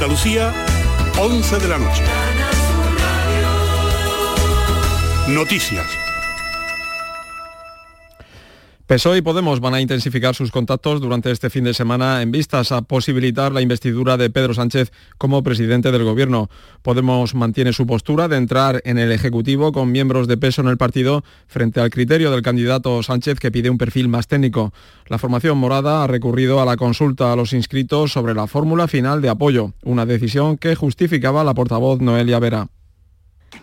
Andalucía, 11 de la noche. Noticias. PSOE y Podemos van a intensificar sus contactos durante este fin de semana en vistas a posibilitar la investidura de Pedro Sánchez como presidente del Gobierno. Podemos mantiene su postura de entrar en el Ejecutivo con miembros de peso en el partido frente al criterio del candidato Sánchez que pide un perfil más técnico. La formación morada ha recurrido a la consulta a los inscritos sobre la fórmula final de apoyo, una decisión que justificaba la portavoz Noelia Vera.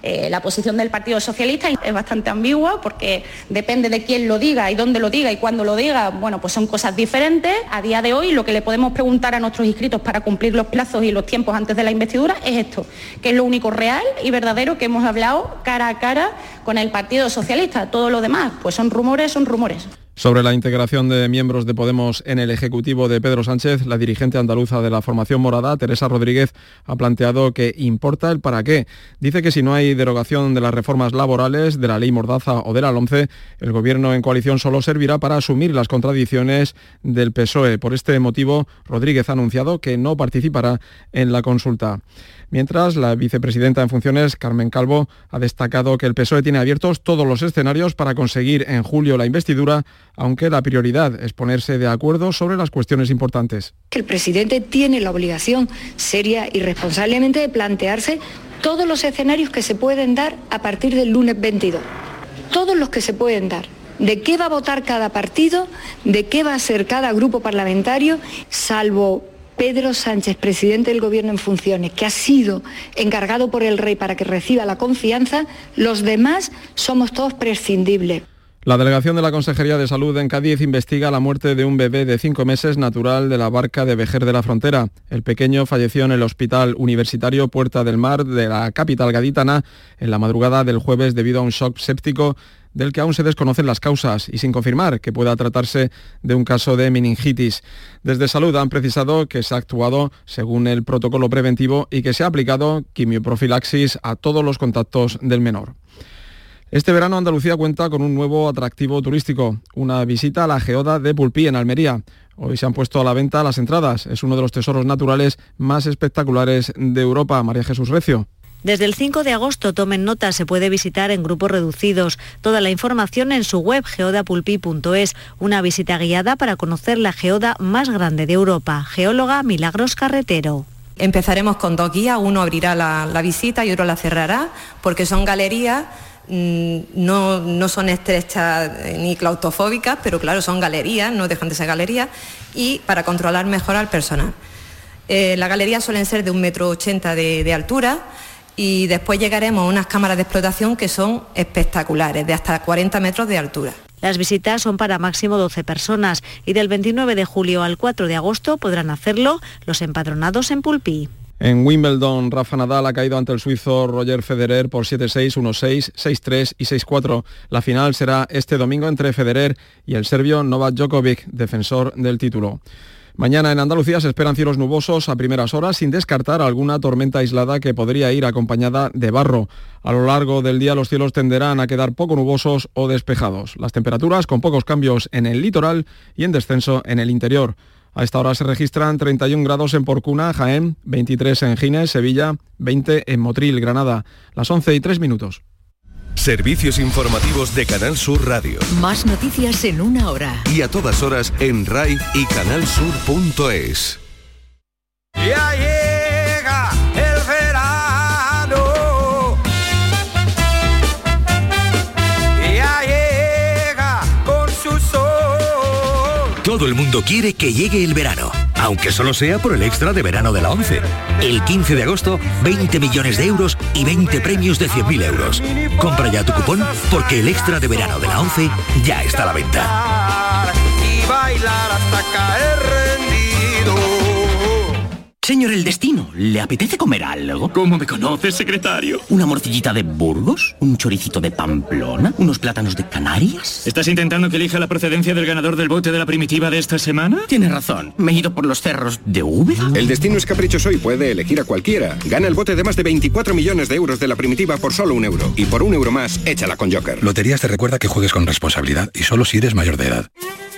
Eh, la posición del Partido Socialista es bastante ambigua porque depende de quién lo diga y dónde lo diga y cuándo lo diga, bueno, pues son cosas diferentes. A día de hoy lo que le podemos preguntar a nuestros inscritos para cumplir los plazos y los tiempos antes de la investidura es esto, que es lo único real y verdadero que hemos hablado cara a cara con el Partido Socialista. Todo lo demás, pues son rumores, son rumores. Sobre la integración de miembros de Podemos en el Ejecutivo de Pedro Sánchez, la dirigente andaluza de la formación morada, Teresa Rodríguez, ha planteado que importa el para qué. Dice que si no hay derogación de las reformas laborales, de la ley Mordaza o de la LOMCE, el Gobierno en coalición solo servirá para asumir las contradicciones del PSOE. Por este motivo, Rodríguez ha anunciado que no participará en la consulta. Mientras, la vicepresidenta en funciones, Carmen Calvo, ha destacado que el PSOE tiene abiertos todos los escenarios para conseguir en julio la investidura, aunque la prioridad es ponerse de acuerdo sobre las cuestiones importantes. El presidente tiene la obligación seria y responsablemente de plantearse todos los escenarios que se pueden dar a partir del lunes 22. Todos los que se pueden dar de qué va a votar cada partido, de qué va a ser cada grupo parlamentario, salvo Pedro Sánchez, presidente del Gobierno en funciones, que ha sido encargado por el rey para que reciba la confianza, los demás somos todos prescindibles. La delegación de la Consejería de Salud en Cádiz investiga la muerte de un bebé de cinco meses natural de la barca de Vejer de la Frontera. El pequeño falleció en el Hospital Universitario Puerta del Mar de la capital gaditana en la madrugada del jueves debido a un shock séptico del que aún se desconocen las causas y sin confirmar que pueda tratarse de un caso de meningitis. Desde Salud han precisado que se ha actuado según el protocolo preventivo y que se ha aplicado quimioprofilaxis a todos los contactos del menor. Este verano Andalucía cuenta con un nuevo atractivo turístico, una visita a la geoda de Pulpí en Almería. Hoy se han puesto a la venta las entradas. Es uno de los tesoros naturales más espectaculares de Europa. María Jesús Recio. Desde el 5 de agosto, tomen nota, se puede visitar en grupos reducidos. Toda la información en su web geodapulpi.es, una visita guiada para conocer la geoda más grande de Europa. Geóloga Milagros Carretero. Empezaremos con dos guías, uno abrirá la, la visita y otro la cerrará, porque son galerías no, no, son estrechas ni claustrofóbicas, pero claro, son galerías, no dejan de ser galerías, y para controlar mejor al personal. Eh, las galerías suelen ser de un metro ochenta de, de altura, y después llegaremos a unas cámaras de explotación que son espectaculares, de hasta 40 metros de altura. Las visitas son para máximo 12 personas y del 29 de julio al 4 de agosto podrán hacerlo los empadronados en Pulpí. En Wimbledon, Rafa Nadal ha caído ante el suizo Roger Federer por 7-6, 1-6, 6-3 y 6-4. La final será este domingo entre Federer y el serbio Novak Djokovic, defensor del título. Mañana en Andalucía se esperan cielos nubosos a primeras horas sin descartar alguna tormenta aislada que podría ir acompañada de barro. A lo largo del día los cielos tenderán a quedar poco nubosos o despejados. Las temperaturas con pocos cambios en el litoral y en descenso en el interior. A esta hora se registran 31 grados en Porcuna, Jaén, 23 en Gines, Sevilla, 20 en Motril, Granada. Las 11 y 3 minutos. Servicios informativos de Canal Sur Radio. Más noticias en una hora. Y a todas horas en RAI y canalsur.es. Todo el mundo quiere que llegue el verano, aunque solo sea por el extra de verano de la 11. El 15 de agosto, 20 millones de euros y 20 premios de 100.000 euros. Compra ya tu cupón porque el extra de verano de la 11 ya está a la venta. Señor El Destino, ¿le apetece comer algo? ¿Cómo me conoces, secretario? ¿Una morcillita de Burgos? ¿Un choricito de Pamplona? ¿Unos plátanos de Canarias? ¿Estás intentando que elija la procedencia del ganador del bote de la primitiva de esta semana? Tienes razón, me he ido por los cerros de Úbeda. El destino es caprichoso y puede elegir a cualquiera. Gana el bote de más de 24 millones de euros de la primitiva por solo un euro. Y por un euro más, échala con Joker. Loterías te recuerda que juegues con responsabilidad y solo si eres mayor de edad.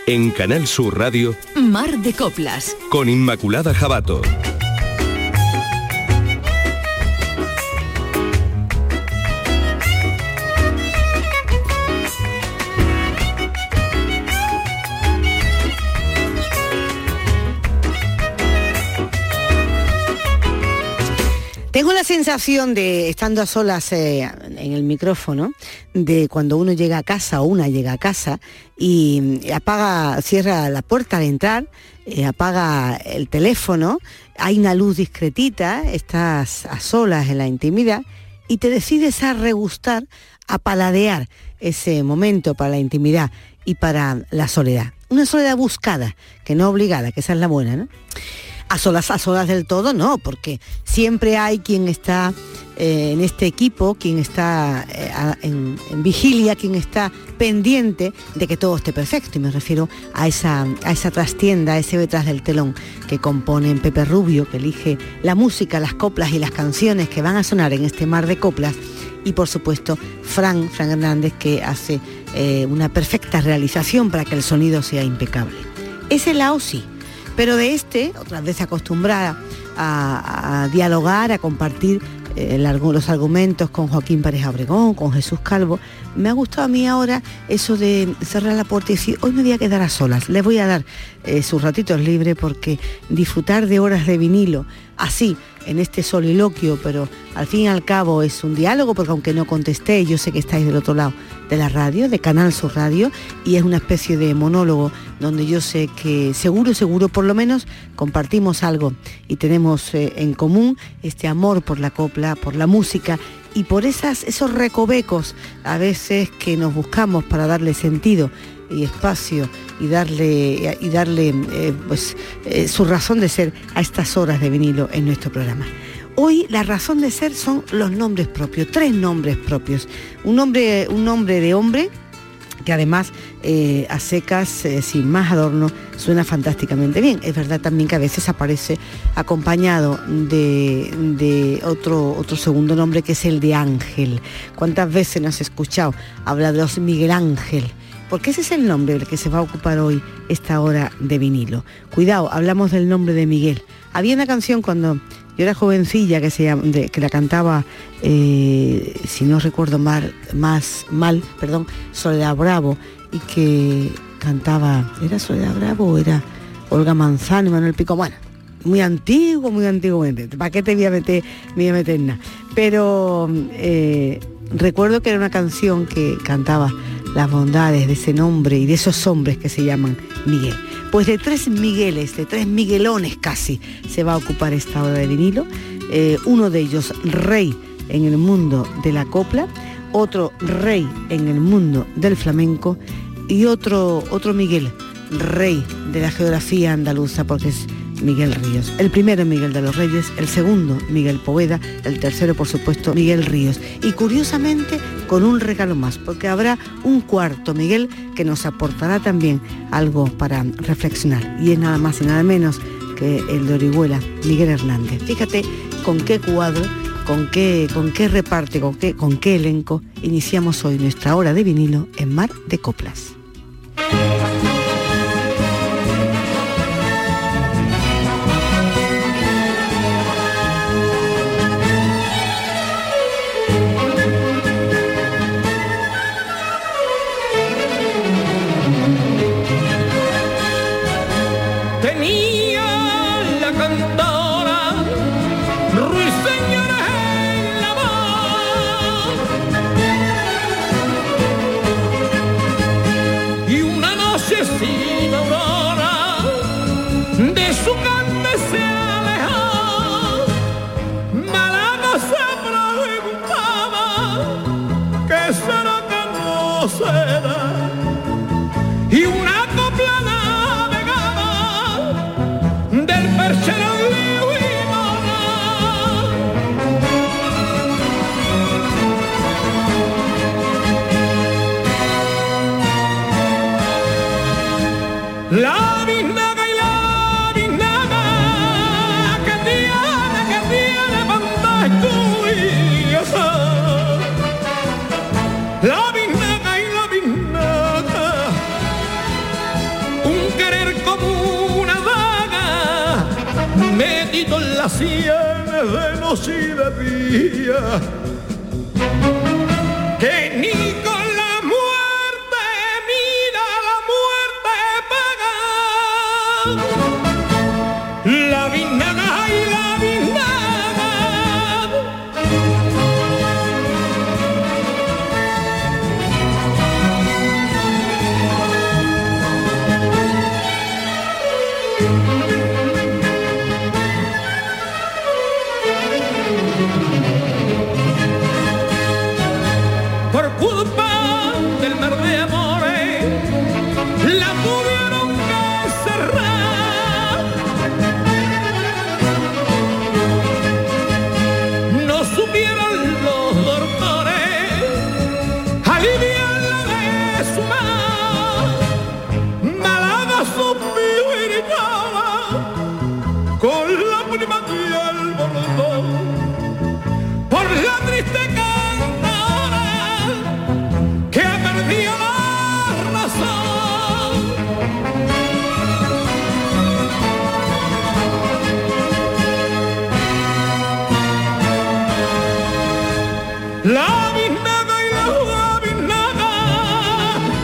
En Canal Sur Radio, Mar de Coplas. con Inmaculada Jabato. La sensación de, estando a solas eh, en el micrófono, de cuando uno llega a casa o una llega a casa y apaga, cierra la puerta al entrar, eh, apaga el teléfono, hay una luz discretita, estás a solas en la intimidad y te decides a regustar, a paladear ese momento para la intimidad y para la soledad. Una soledad buscada, que no obligada, que esa es la buena, ¿no? A solas, a solas del todo, no, porque siempre hay quien está eh, en este equipo, quien está eh, en, vigilia, quien está pendiente de que todo esté perfecto. Y me refiero a esa, a esa trastienda, a ese detrás del telón que componen Pepe Rubio, que elige la música, las coplas y las canciones que van a sonar en este mar de coplas. Y por supuesto, Fran, Fran Hernández, que hace eh, una perfecta realización para que el sonido sea impecable. Es el AOSI pero de este, otras veces acostumbrada a, dialogar, a compartir eh, los argumentos con Joaquín Pérez Abregón, con Jesús Calvo, me ha gustado a mí ahora eso de cerrar la puerta y decir, hoy me voy a quedar a solas, les voy a dar eh, sus ratitos libres porque disfrutar de horas de vinilo así, en este soliloquio, pero al fin y al cabo es un diálogo, porque aunque no contesté, yo sé que estáis del otro lado de la radio, de Canal Sur Radio, y es una especie de monólogo donde yo sé que seguro, seguro, por lo menos compartimos algo y tenemos eh, en común este amor por la copla, por la música y por esos recovecos a veces que nos buscamos para darle sentido y espacio y darle, y darle eh, pues, eh, su razón de ser a estas horas de vinilo en nuestro programa. Hoy la razón de ser son los nombres propios, tres nombres propios. Un nombre, un nombre de hombre, que además eh, a secas, sin más adorno, suena fantásticamente bien. Es verdad también que a veces aparece acompañado de, de, otro, otro segundo nombre que es el de Ángel. ¿Cuántas veces nos has escuchado hablar de los Miguel Ángel? Porque ese es el nombre del que se va a ocupar hoy esta hora de vinilo. Cuidado, hablamos del nombre de Miguel. Había una canción cuando yo era jovencilla que, se que la cantaba, eh, si no recuerdo mal, más mal, perdón, Soledad Bravo, y que cantaba, ¿era Soledad Bravo o era Olga Manzano Manuel Pico? Bueno, muy antiguo, muy antiguo. ¿Para qué te voy a meter, me voy a meter nada? Pero eh, recuerdo que era una canción que cantaba las bondades de ese nombre y de esos hombres que se llaman Miguel. Pues de tres Migueles, de tres Miguelones casi, se va a ocupar esta hora de vinilo. Eh, uno de ellos rey en el mundo de la copla, otro rey en el mundo del flamenco y otro, otro Miguel, rey de la geografía andaluza, porque Miguel Ríos. El primero Miguel de los Reyes, el segundo Miguel Poveda, el tercero por supuesto Miguel Ríos. Y curiosamente con un regalo más, porque habrá un cuarto Miguel que nos aportará también algo para reflexionar. Y es nada más y nada menos que el de Orihuela, Miguel Hernández. Fíjate con qué cuadro, con qué, con qué reparte, con qué, con qué elenco iniciamos hoy nuestra hora de vinilo en Mar de Coplas. love. De noche y de día, La biznaga y la biznaga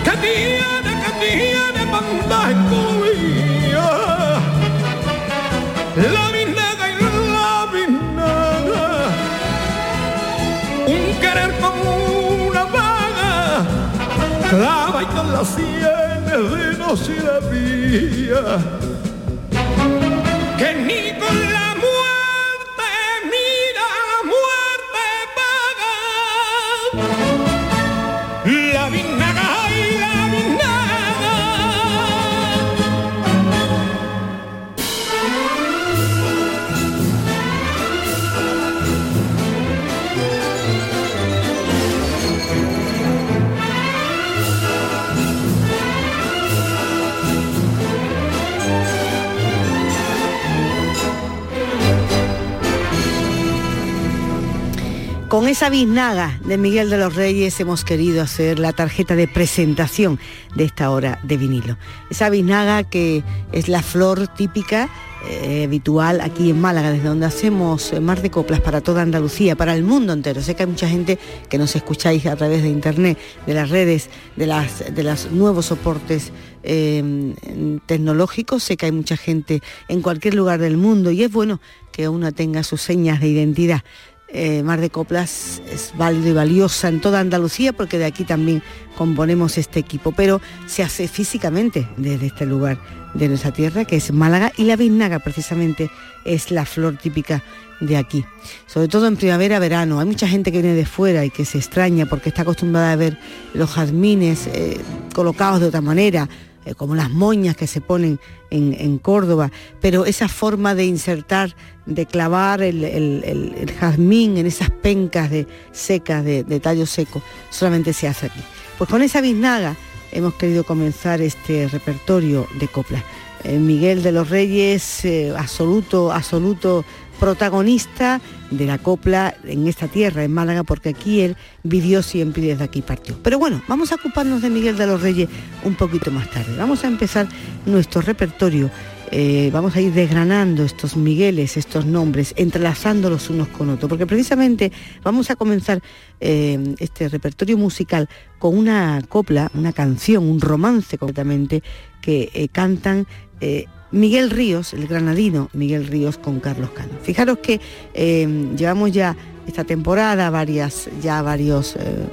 que tiene, que tiene banda en Colombia. La biznaga y la biznaga, un querer como una vaga, clava y con las sienes de noche la vía. Que ni Con esa biznaga de Miguel de los Reyes hemos querido hacer la tarjeta de presentación de esta hora de vinilo. Esa biznaga que es la flor típica eh, habitual aquí en Málaga, desde donde hacemos eh, mar de coplas para toda Andalucía, para el mundo entero. Sé que hay mucha gente que nos escucháis a través de internet, de las redes, de, los nuevos soportes eh, tecnológicos. Sé que hay mucha gente en cualquier lugar del mundo y es bueno que uno tenga sus señas de identidad. Eh, Mar de Coplas es válido y valiosa en toda Andalucía porque de aquí también componemos este equipo, pero se hace físicamente desde este lugar de nuestra tierra, que es Málaga, y la biznaga precisamente es la flor típica de aquí. Sobre todo en primavera, verano. Hay mucha gente que viene de fuera y que se extraña porque está acostumbrada a ver los jazmines eh, colocados de otra manera, eh, como las moñas que se ponen en, Córdoba, pero esa forma de insertar, de clavar el jazmín en esas pencas de, secas de, de, tallo seco, solamente se hace aquí. Pues con esa biznaga hemos querido comenzar este repertorio de coplas. Eh, Miguel de los Reyes, eh, absoluto, absoluto protagonista de la copla en esta tierra, en Málaga, porque aquí él vivió siempre y desde aquí partió. Pero bueno, vamos a ocuparnos de Miguel de los Reyes un poquito más tarde. Vamos a empezar nuestro repertorio. Eh, vamos a ir desgranando estos Migueles, estos nombres, entrelazándolos unos con otros, porque precisamente vamos a comenzar eh, este repertorio musical con una copla, una canción, un romance completamente, que eh, cantan Miguel Ríos, el granadino Miguel Ríos con Carlos Cano. Fijaros que eh, llevamos ya esta temporada varias, ya varios, eh,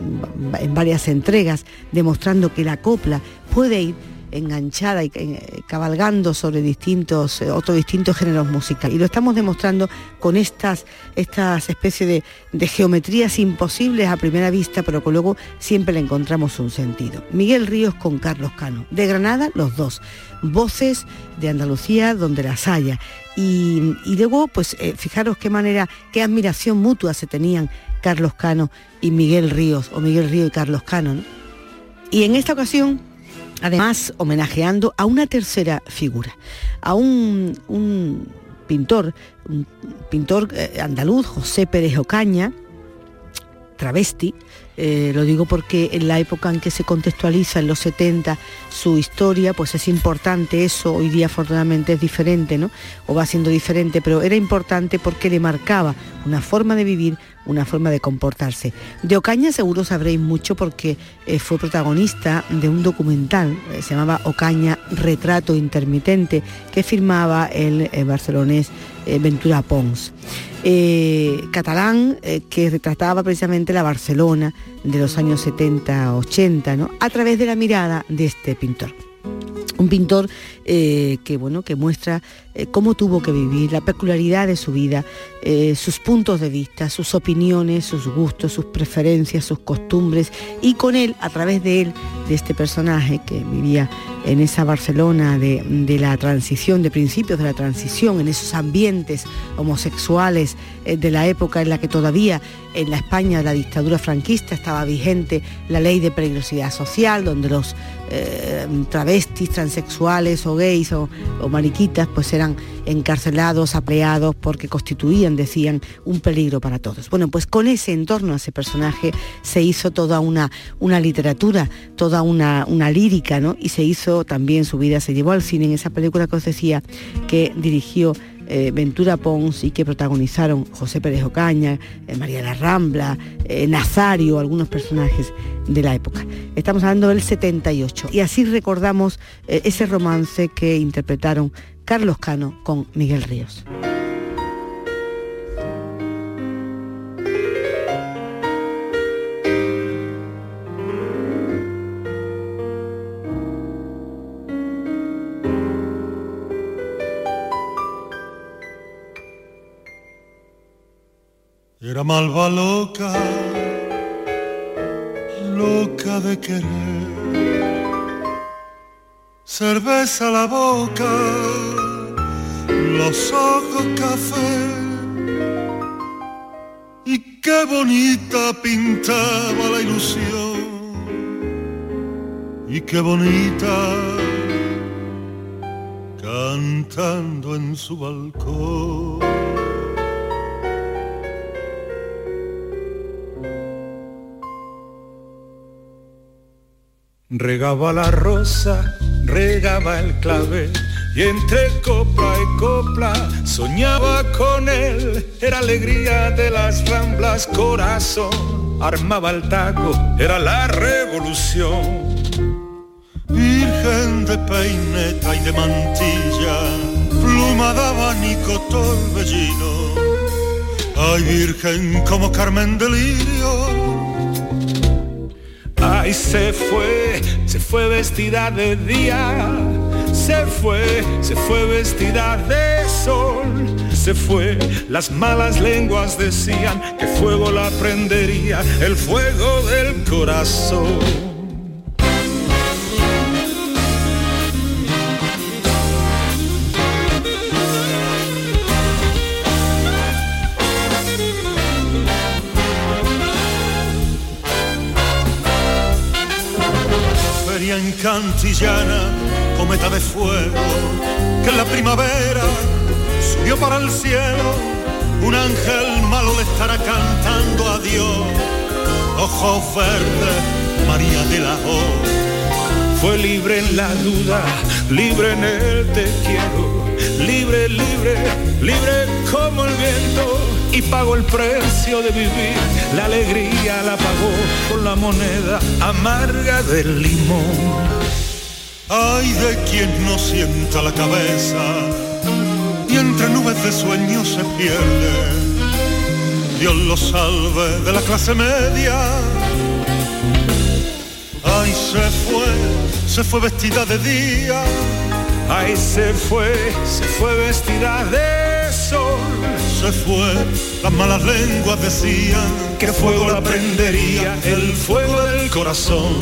en varias entregas, demostrando que la copla puede ir enganchada y eh, cabalgando sobre distintos, eh, otros distintos géneros musicales. Y lo estamos demostrando con estas, estas especies de, de, geometrías imposibles a primera vista, pero que luego siempre le encontramos un sentido. Miguel Ríos con Carlos Cano. De Granada, los dos. Voces de Andalucía donde las haya. Y, y luego, pues eh, fijaros qué manera, qué admiración mutua se tenían Carlos Cano y Miguel Ríos, o Miguel Ríos y Carlos Cano. ¿no? Y en esta ocasión además homenajeando a una tercera figura, a un, pintor, un pintor eh, andaluz, José Pérez Ocaña, travesti, eh, lo digo porque en la época en que se contextualiza, en los 70, su historia, pues es importante eso, hoy día afortunadamente es diferente, ¿no? O va siendo diferente, pero era importante porque le marcaba una forma de vivir, una forma de comportarse. De Ocaña seguro sabréis mucho porque eh, fue protagonista de un documental, eh, se llamaba Ocaña Retrato Intermitente, que firmaba el eh, Ventura Pons. Eh, catalán eh, que retrataba precisamente la Barcelona de los años 70-80, ¿no? a través de la mirada de este pintor. Un pintor eh, que, bueno, que muestra eh, cómo tuvo que vivir, la peculiaridad de su vida, eh, sus puntos de vista, sus opiniones, sus gustos, sus preferencias, sus costumbres y con él, a través de él, de este personaje que vivía en esa Barcelona de, de la transición, de principios de la transición, en esos ambientes homosexuales de la época en la que todavía en la España de la dictadura franquista estaba vigente la ley de peligrosidad social, donde los eh, travestis, transexuales o gays o, o mariquitas, pues eran encarcelados, apleados, porque constituían, decían, un peligro para todos. Bueno, pues con ese entorno, ese personaje, se hizo toda una, una literatura, toda una, una lírica, ¿no? Y se hizo también su vida, se llevó al cine en esa película que os decía que dirigió eh, Ventura Pons y que protagonizaron José Pérez Ocaña, eh, María la Rambla, eh, Nazario, algunos personajes de la época. Estamos hablando del 78 y así recordamos eh, ese romance que interpretaron Carlos Cano con Miguel Ríos. Era malva loca, loca de querer. Cerveza la boca, los ojos café. Y qué bonita pintaba la ilusión. Y qué bonita cantando en su balcón. Regaba la rosa, regaba el clavel y entre copla y copla soñaba con él. Era alegría de las ramblas, corazón, armaba el taco, era la revolución. Virgen de peineta y de mantilla, pluma de abanico torbellino. Ay, virgen como Carmen de Lirio Ay, se fue, se fue vestida de día, se fue, se fue vestida de sol, se fue, las malas lenguas decían que fuego la prendería, el fuego del corazón. Cantillana, cometa de fuego, que en la primavera subió para el cielo, un ángel malo le estará cantando a Dios, ojos verdes, María de la O. Fue libre en la duda, libre en el te quiero, libre, libre, libre como el. Y pagó el precio de vivir, la alegría la pagó con la moneda amarga del limón. Ay de quien no sienta la cabeza y entre nubes de sueños se pierde. Dios lo salve de la clase media. Ay, se fue, se fue vestida de día. Ay, se fue, se fue vestida de. Se fue, las malas lenguas decían que fuego la prendería, el fuego del corazón.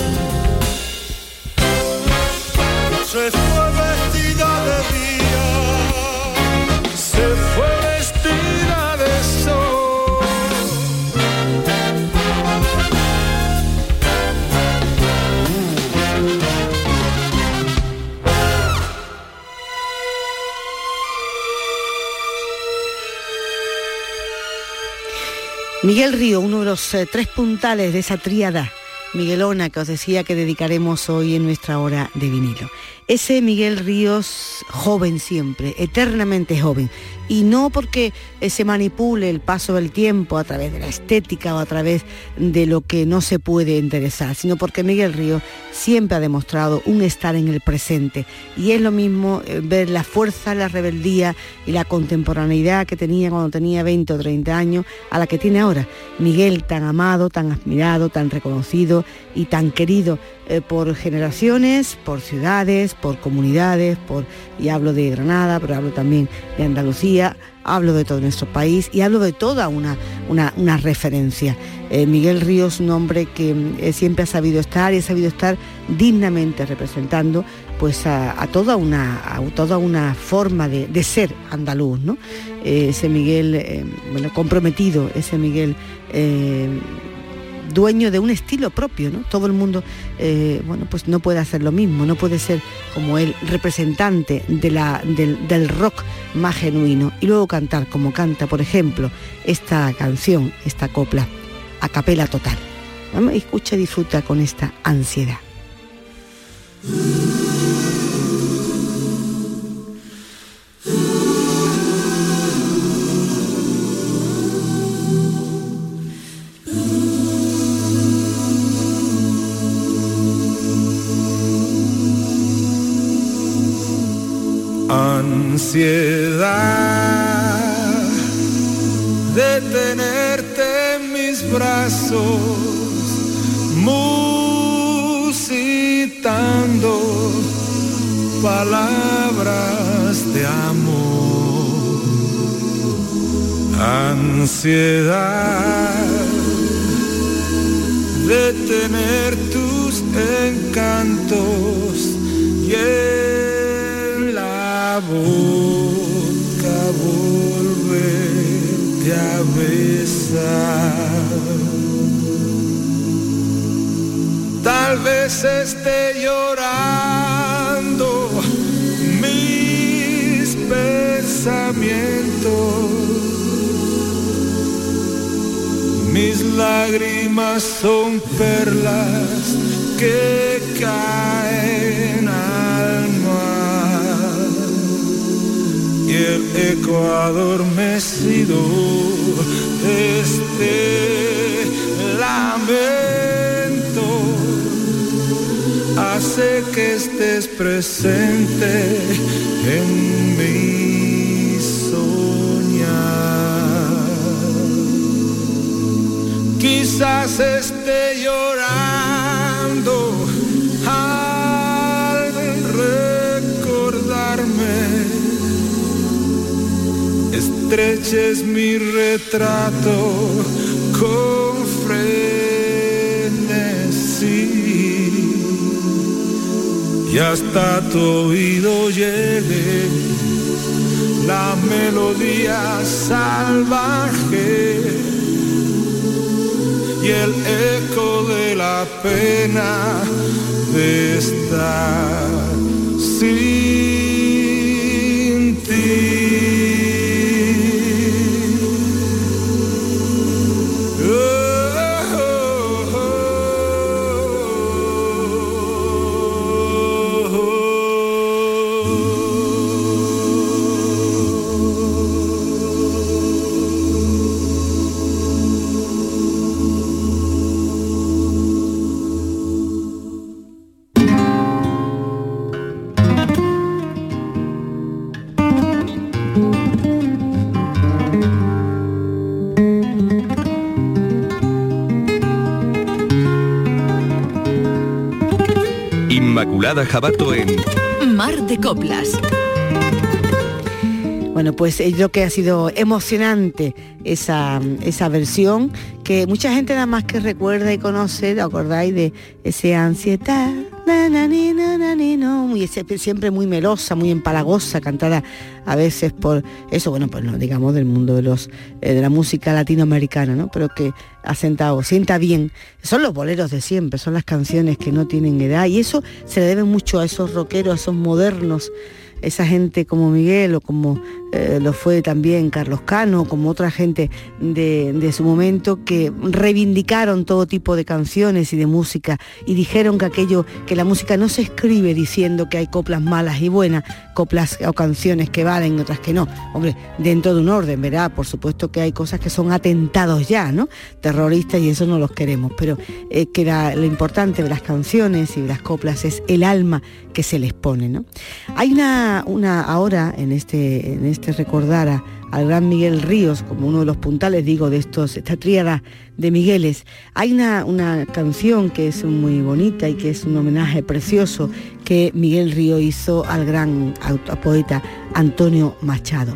Miguel Río, uno de los eh, tres puntales de esa tríada Miguelona que os decía que dedicaremos hoy en nuestra hora de vinilo. Ese Miguel Ríos joven siempre, eternamente joven. Y no porque eh, se manipule el paso del tiempo a través de la estética o a través de lo que no se puede interesar, sino porque Miguel Ríos siempre ha demostrado un estar en el presente. Y es lo mismo eh, ver la fuerza, la rebeldía y la contemporaneidad que tenía cuando tenía 20 o 30 años a la que tiene ahora. Miguel tan amado, tan admirado, tan reconocido y tan querido eh, por generaciones, por ciudades, por comunidades, por, y hablo de Granada, pero hablo también de Andalucía, hablo de todo nuestro país y hablo de toda una, una, una referencia. Eh, Miguel Ríos, un hombre que eh, siempre ha sabido estar y ha sabido estar dignamente representando pues a, toda, una, a toda una forma de, de ser andaluz, ¿no? Eh, ese Miguel, bueno, comprometido, ese Miguel dueño de un estilo propio, ¿no? Todo el mundo, eh, bueno, pues no puede hacer lo mismo, no puede ser como él representante del, del rock más genuino y luego cantar como canta, por ejemplo, esta canción, esta copla, a capela total. Escucha y disfruta con esta ansiedad. Ansiedad de tenerte en mis brazos, musitando palabras de amor, ansiedad de tener tus encantos boca volverte a besar. Tal vez esté llorando mis pensamientos. Mis lágrimas son perlas que caen y el eco adormecido de este lamento hace que estés presente en mi soñar. Quizás esté llorando Estreches mi retrato con frenesí. Y hasta tu oído llegue la melodía salvaje y el eco de la pena de estar sin Inmaculada Jabato en Mar de Coplas. Bueno, pues yo creo que ha sido emocionante esa, esa versión que mucha gente nada más que recuerda y conoce, ¿te acordáis de ese ansiedad? Na, ese- siempre muy melosa, muy empalagosa, cantada a veces por eso, bueno, pues no digamos del mundo de los eh, de la música latinoamericana, ¿no? Pero que ha sentado, sienta bien. Son los boleros de siempre, son las canciones que no tienen edad y eso se le debe mucho a esos rockeros, a esos modernos esa gente como Miguel o como eh, lo fue también Carlos Cano, como otra gente de, su momento que reivindicaron todo tipo de canciones y de música y dijeron que aquello, que la música no se escribe diciendo que hay coplas malas y buenas, coplas o canciones que valen y otras que no. Hombre, dentro de un orden, ¿verdad? Por supuesto que hay cosas que son atentados ya, ¿no? Terroristas y eso no los queremos, pero eh, que lo importante de las canciones y de las coplas es el alma que se les pone, ¿no? Hay una, una ahora en este recordar a- al gran Miguel Ríos como uno de los puntales, digo, de estos, esta tríada de Migueles. Hay una, una canción que es muy bonita y que es un homenaje precioso que Miguel Ríos hizo al gran poeta Antonio Machado.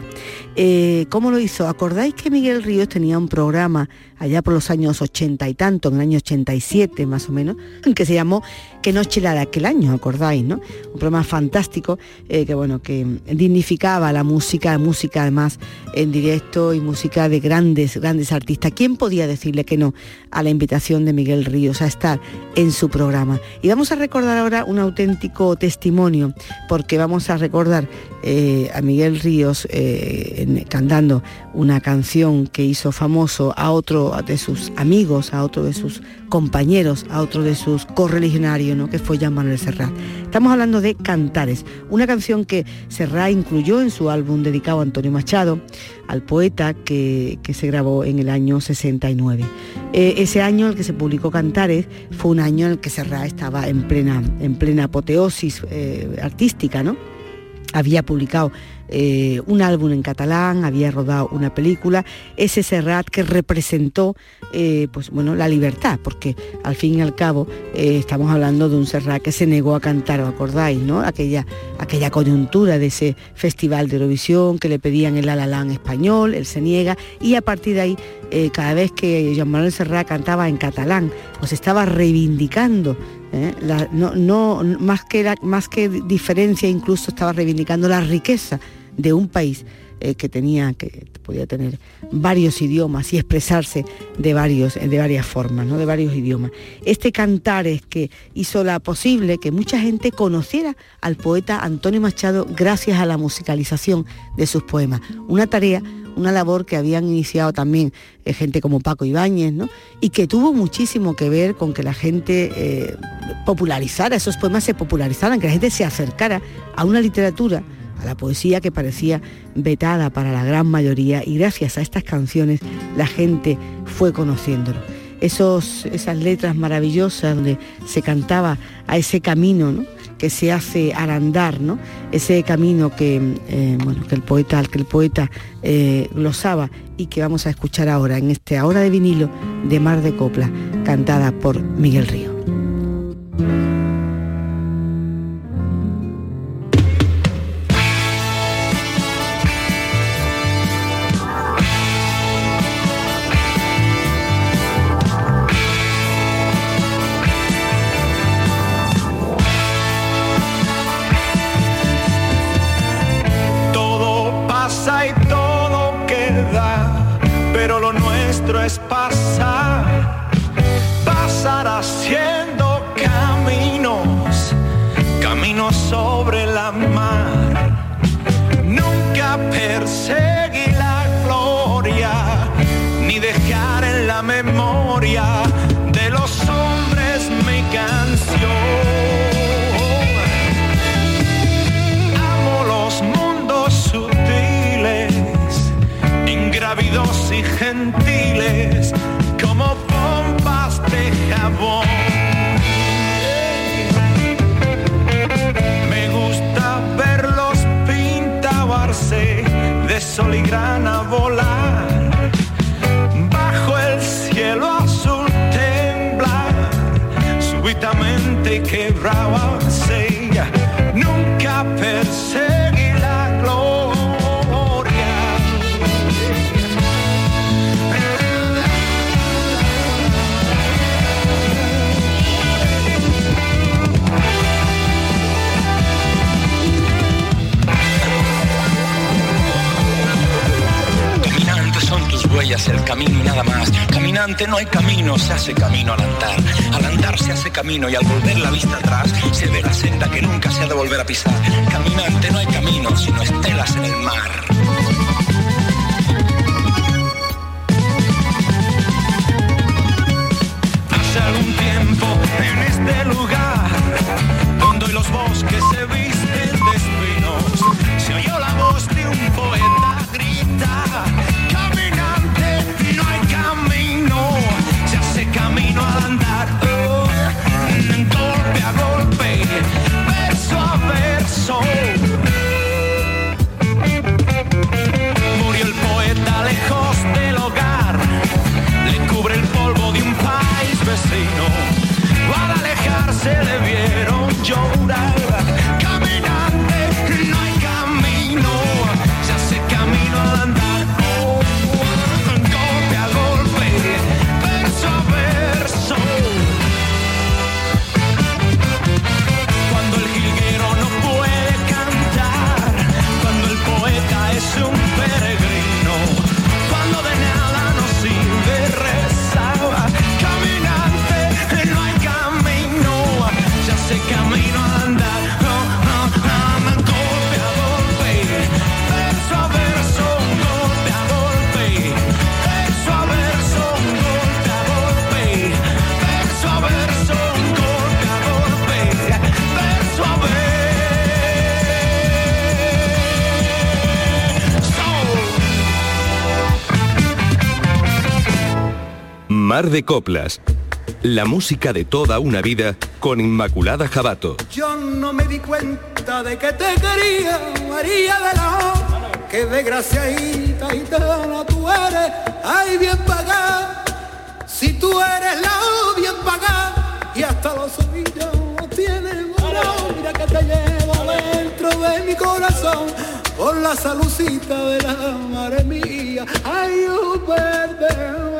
Eh, ¿Cómo lo hizo? ¿Acordáis que Miguel Ríos tenía un programa allá por los años 80 y tanto, en el año 87 más o menos, que se llamó Que noche la de aquel año, acordáis, ¿no? Un programa fantástico eh, que bueno, que dignificaba la música, música además en directo y música de grandes, grandes artistas. ¿Quién podía decirle que no a la invitación de Miguel Ríos a estar en su programa? Y vamos a recordar ahora un auténtico testimonio, porque vamos a recordar eh, a Miguel Ríos eh, cantando una canción que hizo famoso a otro de sus amigos, a otro de sus compañeros, a otro de sus correligionarios, ¿no? que fue Jean Manuel Serrat. Estamos hablando de Cantares, una canción que Serrat incluyó en su álbum dedicado a Antonio Machado, al poeta que, se grabó en el año 69. Eh, ese año en el que se publicó Cantares fue un año en el que Serrat estaba en plena, en plena apoteosis eh, artística, ¿no? había publicado eh, un álbum en catalán, había rodado una película, ese Serrat que representó eh, pues, bueno, la libertad, porque al fin y al cabo eh, estamos hablando de un Serrat que se negó a cantar, ¿os acordáis? ¿no? Aquella, aquella coyuntura de ese festival de Eurovisión que le pedían el alalán español, él se niega, y a partir de ahí, cada vez que Jean Manuel Serrat cantaba en catalán, pues estaba reivindicando no, más, que más que diferencia incluso estaba reivindicando la riqueza de un país eh, que tenía, que podía tener varios idiomas y expresarse de, varios, de varias formas, ¿no? de varios idiomas. Este cantar es que hizo la posible que mucha gente conociera al poeta Antonio Machado gracias a la musicalización de sus poemas. Una tarea una labor que habían iniciado también eh, gente como Paco Ibáñez, ¿no? y que tuvo muchísimo que ver con que la gente eh, popularizara, esos poemas se popularizaran, que la gente se acercara a una literatura la poesía que parecía vetada para la gran mayoría y gracias a estas canciones la gente fue conociéndolo. Esos, esas letras maravillosas donde se cantaba a ese camino que se hace al andar, ¿no? ese camino que, eh, bueno, que el poeta, que el poeta eh, glosaba y que vamos a escuchar ahora en este Ahora de vinilo de Mar de Copla, cantada por Miguel Río. otro espacio. El camino y nada más. Caminante no hay camino, se hace camino al andar. Al andar se hace camino y al volver la vista atrás se ve la senda que nunca se ha de volver a pisar. Caminante no hay camino, sino estelas en el mar. Hace algún tiempo en este lugar, donde los bosques se Mar de Coplas. La música de toda una vida con Inmaculada Jabato. Yo no me di cuenta de que te quería, María de la que desgraciadita gitana tú eres, ay bien pagada, si tú eres la bien pagada, y hasta los ovillos tienen oro, mira que te llevo dentro de mi corazón, por la salucita de la madre mía, ay un verde,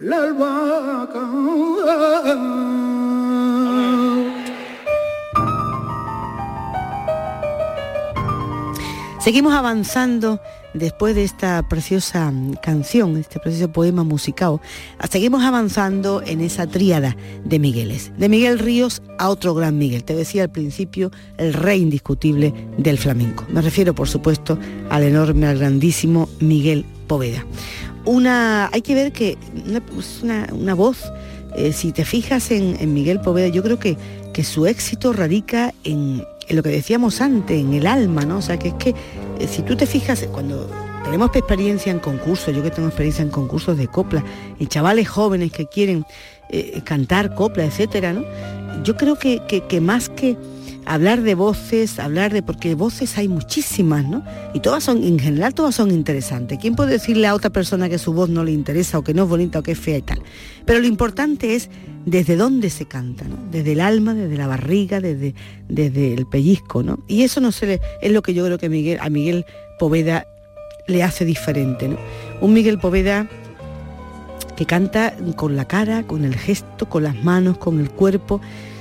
la. Seguimos avanzando después de esta preciosa canción, este precioso poema musical. Seguimos avanzando en esa tríada de Migueles. De Miguel Ríos a otro gran Miguel. Te decía al principio, el rey indiscutible del flamenco. Me refiero, por supuesto, al enorme, al grandísimo Miguel Poveda. Una, hay que ver que una, pues una, voz, eh, si te fijas en, Miguel Poveda, yo creo que, que su éxito radica en, en lo que decíamos antes, en el alma, ¿no? O sea, que es que eh, si tú te fijas, cuando tenemos experiencia en concursos, yo que tengo experiencia en concursos de copla, y chavales jóvenes que quieren eh, cantar copla, etcétera, ¿no? Yo creo que, que más que hablar de voces, hablar de, porque voces hay muchísimas, ¿no? Y todas son, en general, todas son interesantes. ¿Quién puede decirle a otra persona que su voz no le interesa o que no es bonita o que es fea y tal? Pero lo importante es desde dónde se canta, ¿no? Desde el alma, desde la barriga, desde, desde el pellizco, ¿no? Y eso no se le, es lo que yo creo que Miguel, a Miguel Poveda le hace diferente, ¿no? Un Miguel Poveda que canta con la cara, con el gesto, con las manos, con el cuerpo,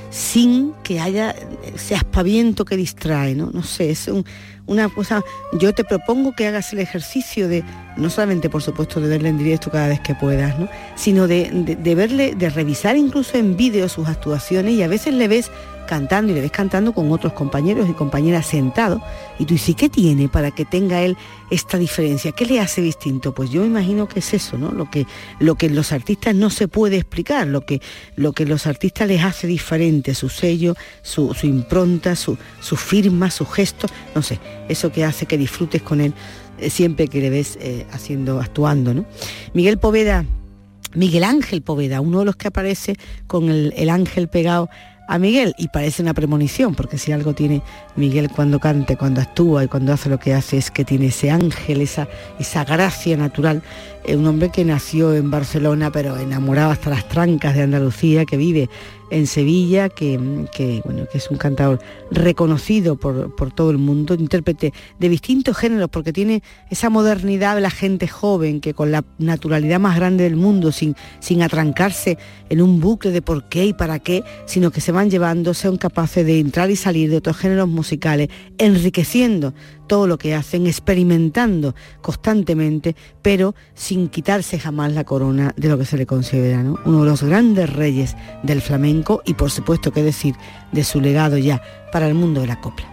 sin que haya ese aspaviento que distrae, ¿no? No sé, es un, una cosa, yo te propongo que hagas el ejercicio de, no solamente por supuesto de verle en directo cada vez que puedas, ¿no? sino de, de, de verle, de revisar incluso en vídeo sus actuaciones y a veces le ves cantando y le ves cantando con otros compañeros y compañeras sentados y tú dices, ¿qué tiene para que tenga él esta diferencia? ¿Qué le hace distinto? Pues yo imagino que es eso, ¿no? Lo que, lo que los artistas no se puede explicar, lo que, lo que los artistas les hace diferente, su sello, su, su impronta, su, su firma, su gesto, no sé, eso que hace que disfrutes con él eh, siempre que le ves eh, haciendo, actuando, ¿no? Miguel Poveda, Miguel Ángel Poveda, uno de los que aparece con el, el ángel pegado a Miguel y parece una premonición, porque si algo tiene Miguel cuando cante, cuando actúa y cuando hace lo que hace es que tiene ese ángel, esa, esa gracia natural. Es un hombre que nació en Barcelona, pero enamorado hasta las trancas de Andalucía, que vive en Sevilla, que, que, bueno, que es un cantador reconocido por, por, todo el mundo, intérprete de distintos géneros, porque tiene esa modernidad de la gente joven, que con la naturalidad más grande del mundo, sin, sin atrancarse en un bucle de por qué y para qué, sino que se van llevando, son capaces de entrar y salir de otros géneros musicales, enriqueciendo todo lo que hacen, experimentando constantemente, pero sin quitarse jamás la corona de lo que se le considera ¿no? uno de los grandes reyes del flamenco y por supuesto que decir de su legado ya para el mundo de la copla.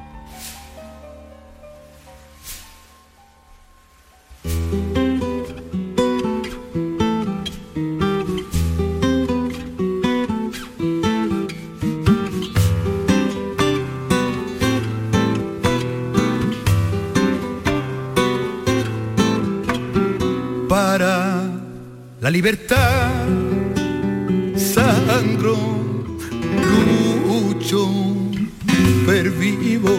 Para la libertad. Sangro lucho pervivo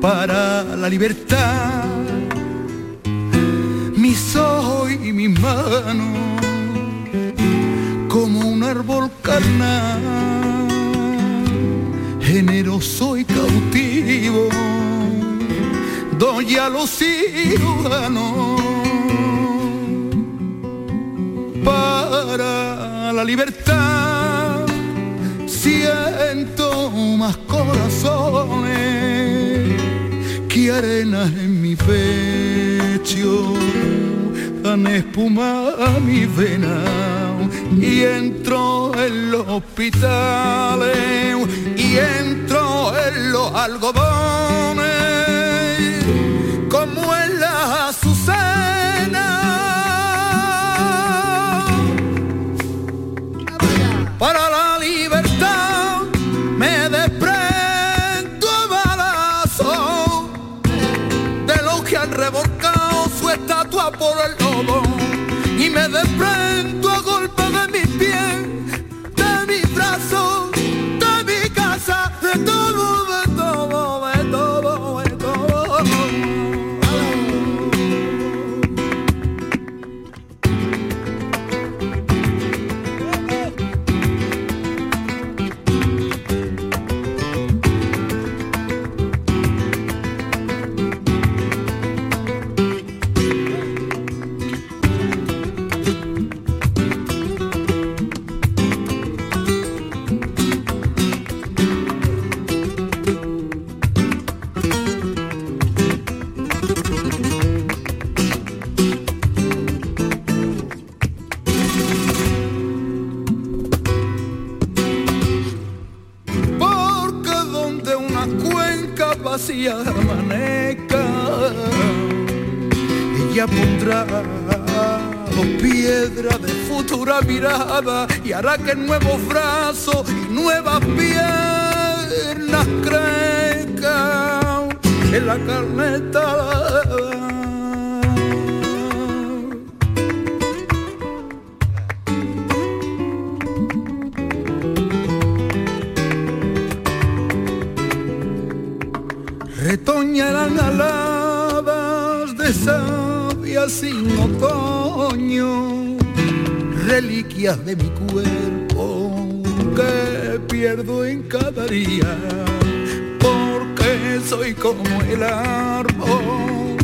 para la libertad. Mis ojos y mis manos como un árbol carnal. Generoso y cautivo doy a los ciudadanos para la libertad. Siento más corazones que arena en mi pecho, dan espuma a mi vena y entro en los hospitales y entro en los algodones me the vacía amanezca, ella pondrá dos piedras de futura mirada y hará que nuevos brazos y nuevas piernas crezcan en la carneta. Retoñarán aladas de sabia sin otoño, reliquias de mi cuerpo que pierdo en cada día, porque soy como el árbol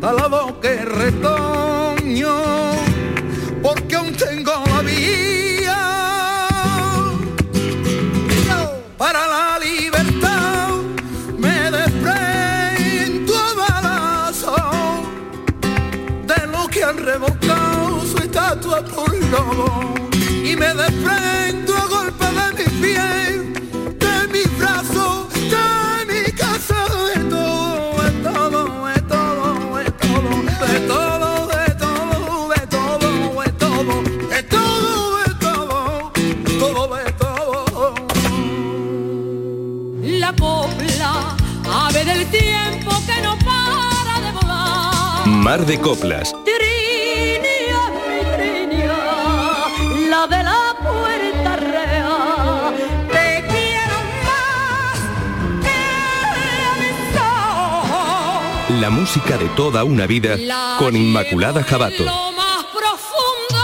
talado que retoño, estatua por lobo y me desprendo a golpe de mis pies, de mis brazos, de mi casa, de todo, de todo, de todo, de todo, de todo, de todo, de todo, de todo, de todo, de todo, todo de todo. La copla, ave del tiempo que no para de volar. Mar de Coplas. La música de toda una vida con Inmaculada Jabato. Lo más profundo.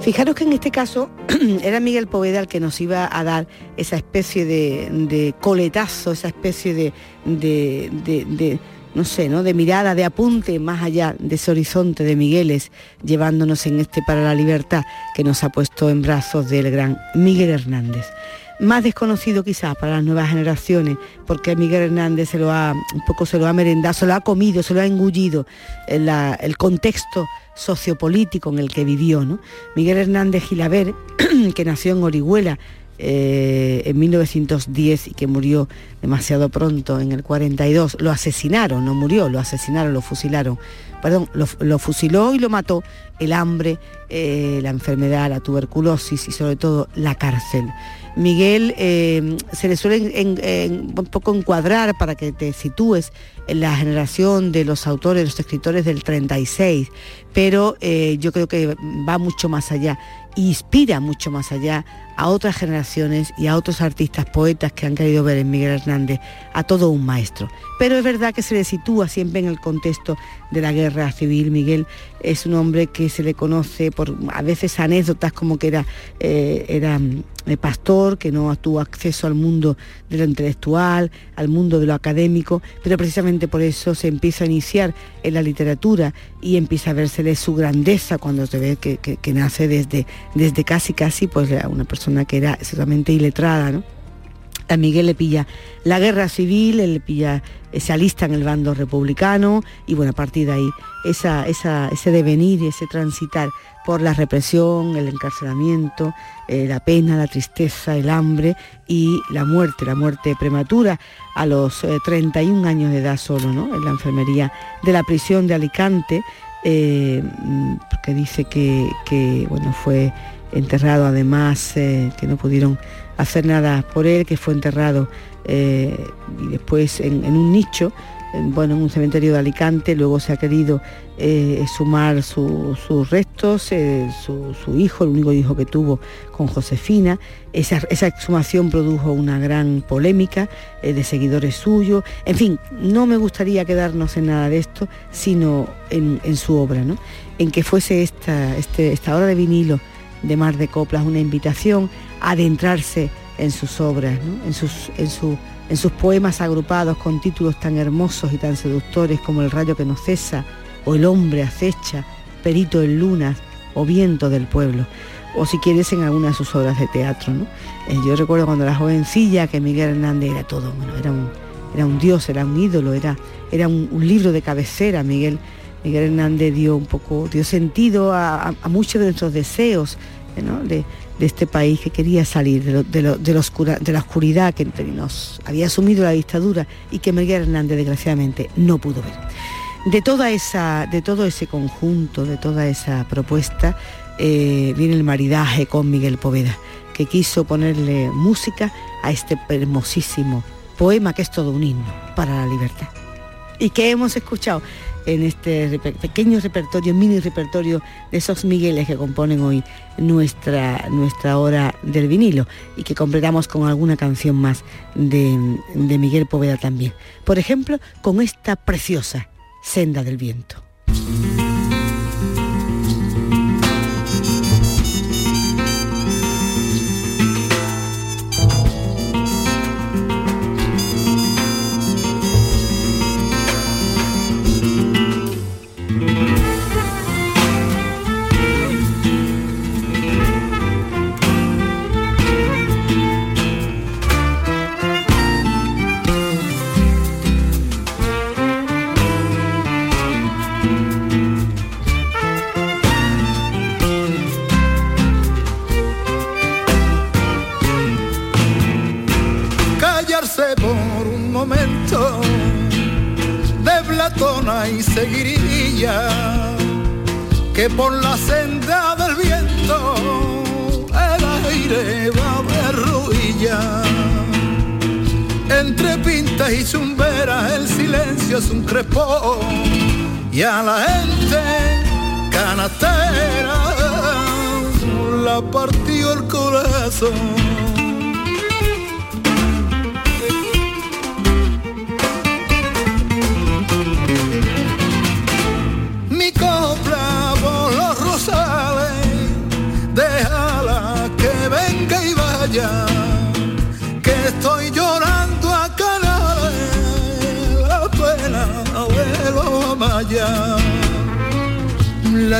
Fijaros que en este caso era Miguel Poveda el que nos iba a dar esa especie de, de coletazo, esa especie de, de- de- de, no sé, ¿no? de mirada, de apunte más allá de ese horizonte de Migueles, llevándonos en este para la libertad que nos ha puesto en brazos del gran Miguel Hernández. Más desconocido quizás para las nuevas generaciones, porque Miguel Hernández se lo ha, un poco se lo ha merendado, se lo ha comido, se lo ha engullido el contexto sociopolítico en el que vivió. ¿no? Miguel Hernández Gilaber, que nació en Orihuela eh, en 1910 y que murió demasiado pronto en el 42, lo asesinaron, no murió, lo asesinaron, lo fusilaron, perdón, lo, fusiló y lo mató el hambre, eh, la enfermedad, la tuberculosis y sobre todo la cárcel. Miguel eh, se le suele un poco encuadrar para que te sitúes en la generación de los autores, los escritores del 36, pero yo creo que va mucho más allá, inspira mucho más allá a otras generaciones y a otros artistas, poetas que han querido ver en Miguel Hernández a todo un maestro. Pero es verdad que se le sitúa siempre en el contexto de la guerra civil. Miguel es un hombre que se le conoce por a veces anécdotas como que era, eh, mm, eh, pastor, que no tuvo acceso al mundo de lo intelectual, al mundo de lo académico, pero precisamente por eso se empieza a iniciar en la literatura y empieza a vérsele su grandeza cuando se ve que, que- nace desde, desde casi casi pues una persona que era absolutamente iletrada. A Miguel le pilla la guerra civil, él pilla, eh, se alista en el bando republicano y bueno, a partir de ahí esa, ese devenir, ese transitar por la represión, el encarcelamiento, eh, la pena, la tristeza, el hambre y la muerte, la muerte prematura a los eh, 31 años de edad solo, ¿no? En la enfermería de la prisión de Alicante, eh, porque dice que, bueno, fue enterrado además, eh, que no pudieron hacer nada por él, que fue enterrado eh, y después en, un nicho, bueno, en un cementerio de Alicante, luego se ha querido eh, sumar su- sus restos, eh, su, hijo, el único hijo que tuvo con Josefina, esa, esa exhumación produjo una gran polémica eh, de seguidores suyos, en fin, no me gustaría quedarnos en nada de esto, sino en, su obra, ¿no? en que fuese esta, este- esta hora de vinilo de Mar de Coplas una invitación a adentrarse en sus obras, ¿no? en, sus, en, su- en sus poemas agrupados con títulos tan hermosos y tan seductores como El rayo que no cesa, o El hombre acecha, Perito en lunas, o Viento del pueblo, o si quieres en alguna de sus obras de teatro. ¿no? Eh, yo recuerdo cuando era jovencilla que Miguel Hernández era todo, era un, era un dios, era un ídolo, era, era un, un libro de cabecera, Miguel Miguel Hernández dio un poco, dio sentido a, muchos de nuestros deseos de, este país que quería salir de, la oscuridad que nos había asumido la dictadura y que Miguel Hernández desgraciadamente no pudo ver. De, toda esa, de todo ese conjunto, de toda esa propuesta, eh, viene el maridaje con Miguel Poveda, que quiso ponerle música a este hermosísimo poema que es todo un himno para la libertad. Y que hemos escuchado en este pequeño repertorio, mini repertorio de esos Migueles que componen hoy nuestra, nuestra hora del vinilo y que completamos con alguna canción más de, de Miguel Poveda también. Por ejemplo, con esta preciosa Senda del Viento. Que por la senda del viento el aire va de ruilla. Entre pintas y chumberas el silencio es un crepón y a la gente canatera la partió el corazón.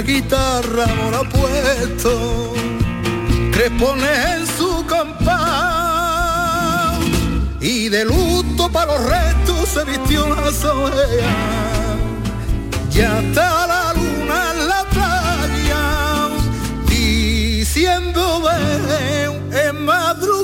Guitarra me ha puesto, crepones en su compás y de luto para los restos se vistió la soledad. Ya está la luna en la playa diciendo en madrugada.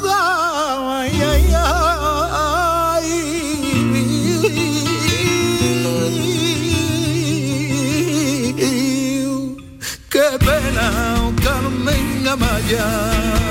Carmen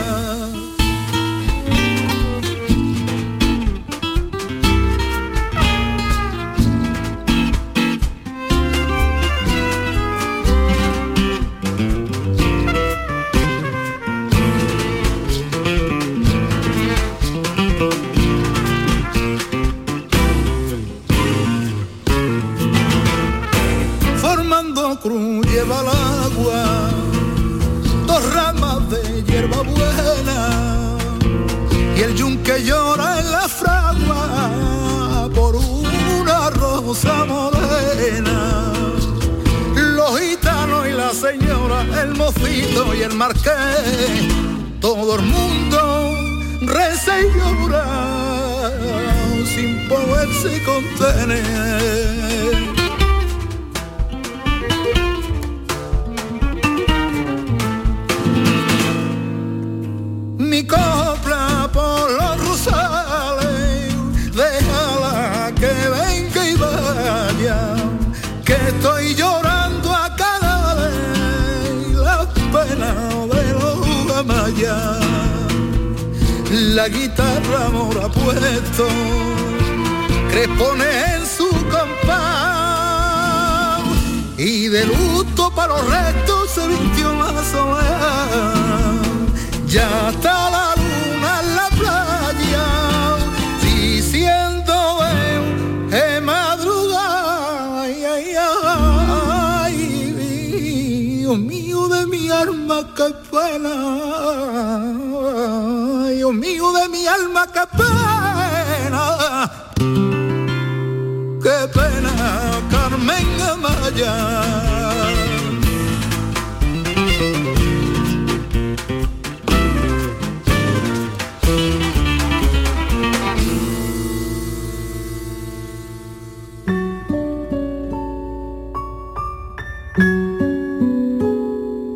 Dios mío de mi alma, qué pena, qué pena, Carmen Amaya.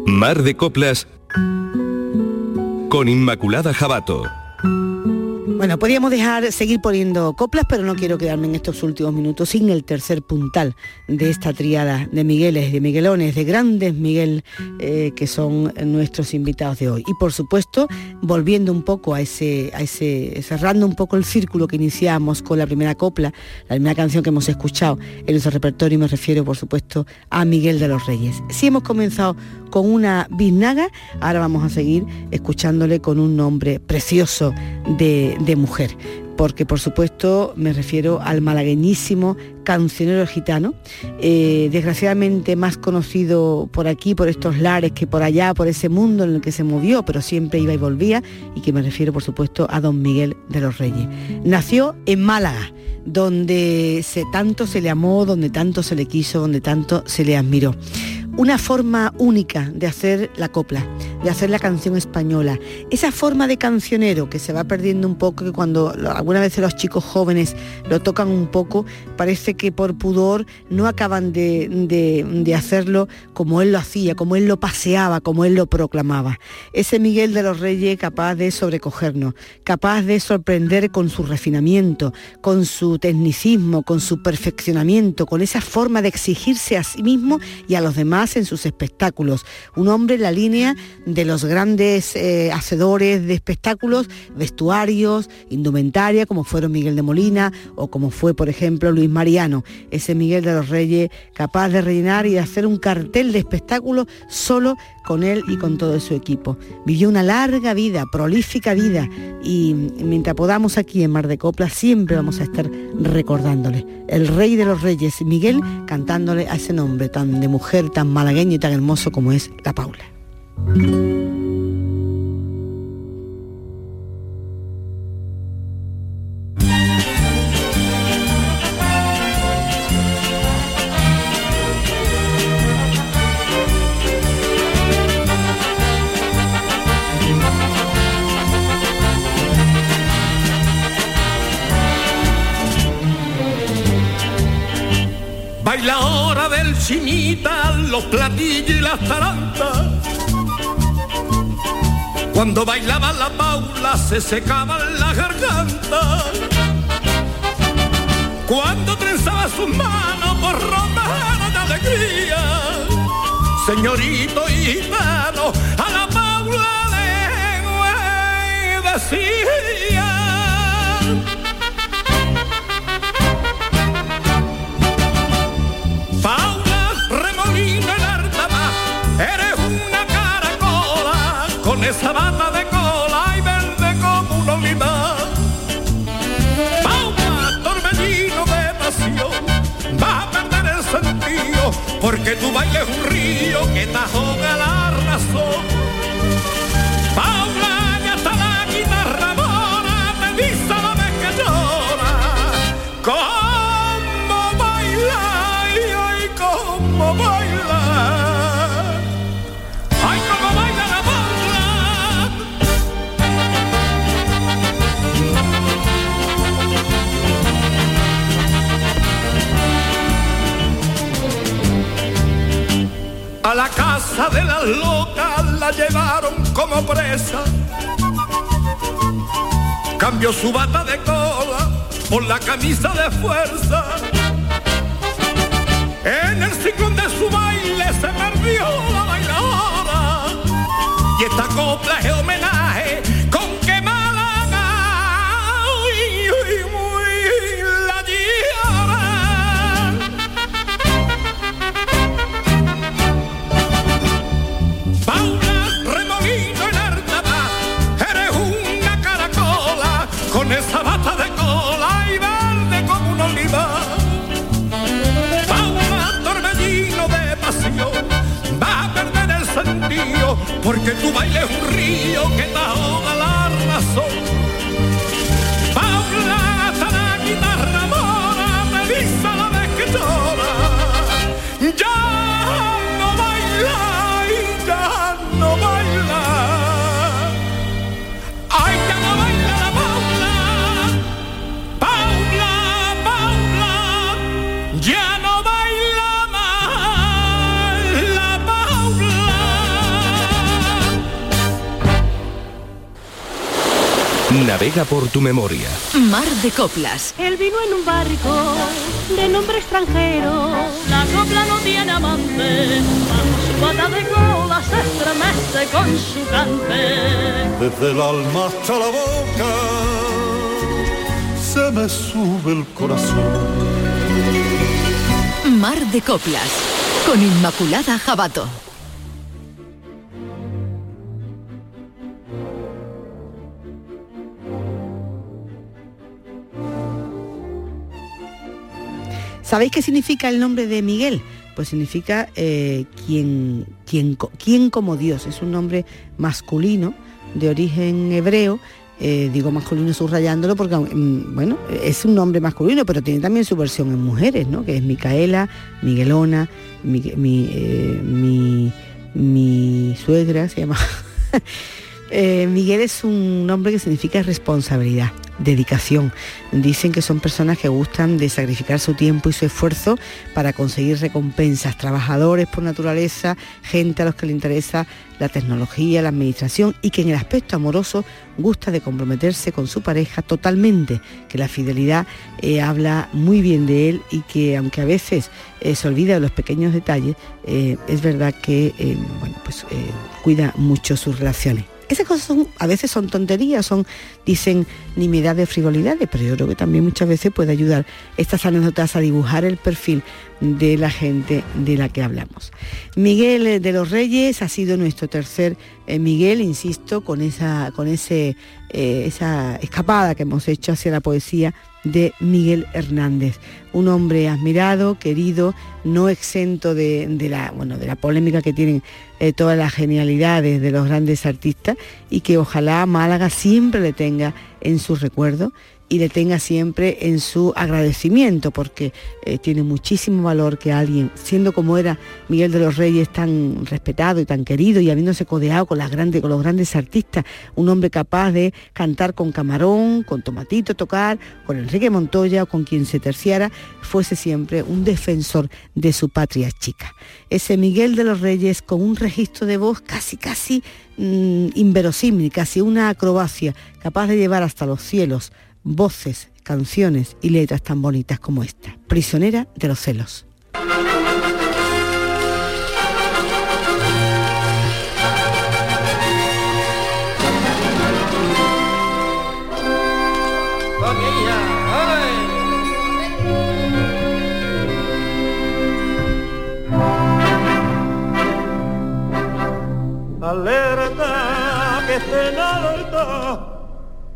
Mar de Coplas con Inmaculada Jabato. Bueno, podríamos dejar, seguir poniendo coplas, pero no quiero quedarme en estos últimos minutos sin el tercer puntal de esta triada de Migueles, de Miguelones, de grandes Miguel, eh, que son nuestros invitados de hoy. Y por supuesto, volviendo un poco a ese, a ese, cerrando un poco el círculo que iniciamos con la primera copla, la primera canción que hemos escuchado en nuestro repertorio, y me refiero, por supuesto, a Miguel de los Reyes. Si hemos comenzado con una biznaga, ahora vamos a seguir escuchándole con un nombre precioso de, de mujer porque por supuesto me refiero al malagueñísimo cancionero gitano, eh, desgraciadamente más conocido por aquí, por estos lares, que por allá, por ese mundo en el que se movió, pero siempre iba y volvía, y que me refiero por supuesto a don Miguel de los Reyes. Nació en Málaga, donde tanto se le amó, donde tanto se le quiso, donde tanto se le admiró una forma única de hacer la copla, de hacer la canción española. Esa forma de cancionero que se va perdiendo un poco, que cuando alguna vez los chicos jóvenes lo tocan un poco, parece que por pudor no acaban de, hacerlo como él lo hacía, como él lo paseaba, como él lo proclamaba. Ese Miguel de los Reyes capaz de sobrecogernos, capaz de sorprender con su refinamiento, con su tecnicismo, con su perfeccionamiento, con esa forma de exigirse a sí mismo y a los demás en sus espectáculos. Un hombre en la línea de los grandes eh, hacedores de espectáculos, vestuarios, indumentaria, como fueron Miguel de Molina o como fue, por ejemplo, Luis Mariano, ese Miguel de los Reyes capaz de rellenar y de hacer un cartel de espectáculos solo con él y con todo su equipo. Vivió una larga vida, prolífica vida y mientras podamos aquí en Mar de Copla siempre vamos a estar recordándole. El rey de los reyes, Miguel, cantándole a ese nombre tan de mujer, tan malagueño y tan hermoso como es la Paula. Baila hora del chinita, los platillos y las tarantas. Cuando bailaba la paula se secaban las gargantas. Cuando trenzaba sus manos por romper de alegría. Señorito y gitano, a la paula le decía. Paula Remolino el Artaba, eres con esa bata de cola y verde como un olivar. Paula, torbellino de pasión, va a perder el sentido porque tu baile es un río que te ahoga la llevaron como presa. Cambió su bata de cola por la camisa de fuerza. Porque tu baile es un río que te Navega por tu memoria. Mar de coplas. Él vino en un barco de nombre extranjero. La copla no tiene amante. Bajo su pata de cola se estremece con su cante. Desde el alma hasta la boca se me sube el corazón. Mar de coplas. Con Inmaculada Jabato. ¿Sabéis qué significa el nombre de Miguel? Pues significa eh, quien, quien, quien como Dios. Es un nombre masculino de origen hebreo. eh, digo masculino subrayándolo porque, mm, bueno, es un nombre masculino, pero tiene también su versión en mujeres, ¿no? Que es Micaela, Miguelona, mi, mi, eh, mi- mi suegra se llama Eh, Miguel es un nombre que significa responsabilidad, dedicación. Dicen que son personas que gustan de sacrificar su tiempo y su esfuerzo para conseguir recompensas, trabajadores por naturaleza, gente a los que le interesa la tecnología, la administración y que en el aspecto amoroso gusta de comprometerse con su pareja totalmente, que la fidelidad eh, habla muy bien de él y que aunque a veces eh, se olvida de los pequeños detalles, es verdad que pues, cuida mucho sus relaciones. Esas cosas son, a veces son tonterías, son, dicen, nimiedades, frivolidades, pero yo creo que también muchas veces puede ayudar. Estas anécdotas a dibujar el perfil de la gente de la que hablamos. Miguel eh, de los Reyes ha sido nuestro tercer eh, Miguel, insisto, con esa, con ese, eh, esa escapada que hemos hecho hacia la poesía de Miguel Hernández, un hombre admirado, querido, no exento de, de la, bueno, de la polémica que tienen todas las genialidades de los grandes artistas y que ojalá Málaga siempre le tenga en su recuerdo y le tenga siempre en su agradecimiento, porque eh, tiene muchísimo valor que alguien, siendo como era Miguel de los Reyes, tan respetado y tan querido y habiéndose codeado con, las grandes, con los grandes artistas, un hombre capaz de cantar con Camarón, con Tomatito, tocar, con Enrique Montoya con quien se terciara, fuese siempre un defensor de su patria chica. Ese Miguel de los Reyes con un registro de voz casi, casi mm, inverosímil, casi una acrobacia, capaz de llevar hasta los cielos voces, canciones y letras tan bonitas como esta. Prisionera de los celos.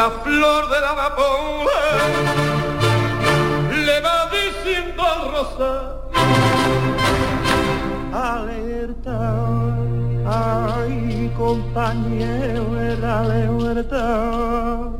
la flor de la amapola le va diciendo al rosa alerta ay compañero dale huerta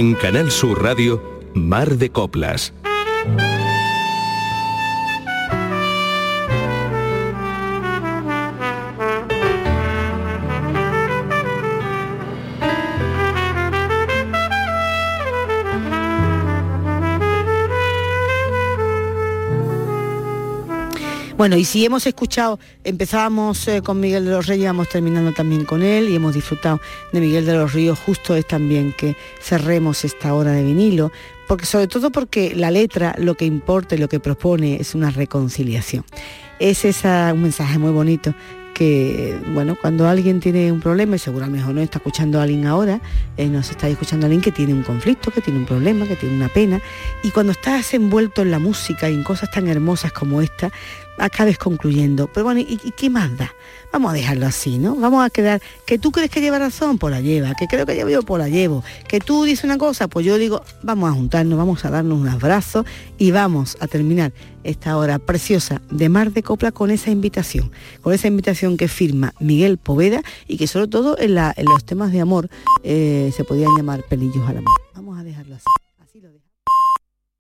En Canal Sur Radio, Mar de Coplas. Bueno, y si hemos escuchado, empezábamos eh, con Miguel de los Reyes, vamos terminando también con él y hemos disfrutado de Miguel de los Ríos, justo es también que cerremos esta hora de vinilo, porque sobre todo porque la letra lo que importa y lo que propone es una reconciliación. Es esa, un mensaje muy bonito que, bueno, cuando alguien tiene un problema, y seguro no está escuchando a alguien ahora, eh, nos está escuchando a alguien que tiene un conflicto, que tiene un problema, que tiene una pena, y cuando estás envuelto en la música y en cosas tan hermosas como esta, acabes concluyendo. Pero bueno, ¿y, y qué más? Vamos a dejarlo así, ¿no? Vamos a quedar, que tú crees que lleva razón, pues la lleva, que creo que llevo yo, pues la llevo, que tú dices una cosa, pues yo digo, vamos a juntarnos, vamos a darnos un abrazo y vamos a terminar esta hora preciosa de Mar de Copla con esa invitación, con esa invitación que firma Miguel Poveda y que sobre todo en, la- los temas de amor eh, se podían llamar pelillos al amor. Vamos a dejarlo así.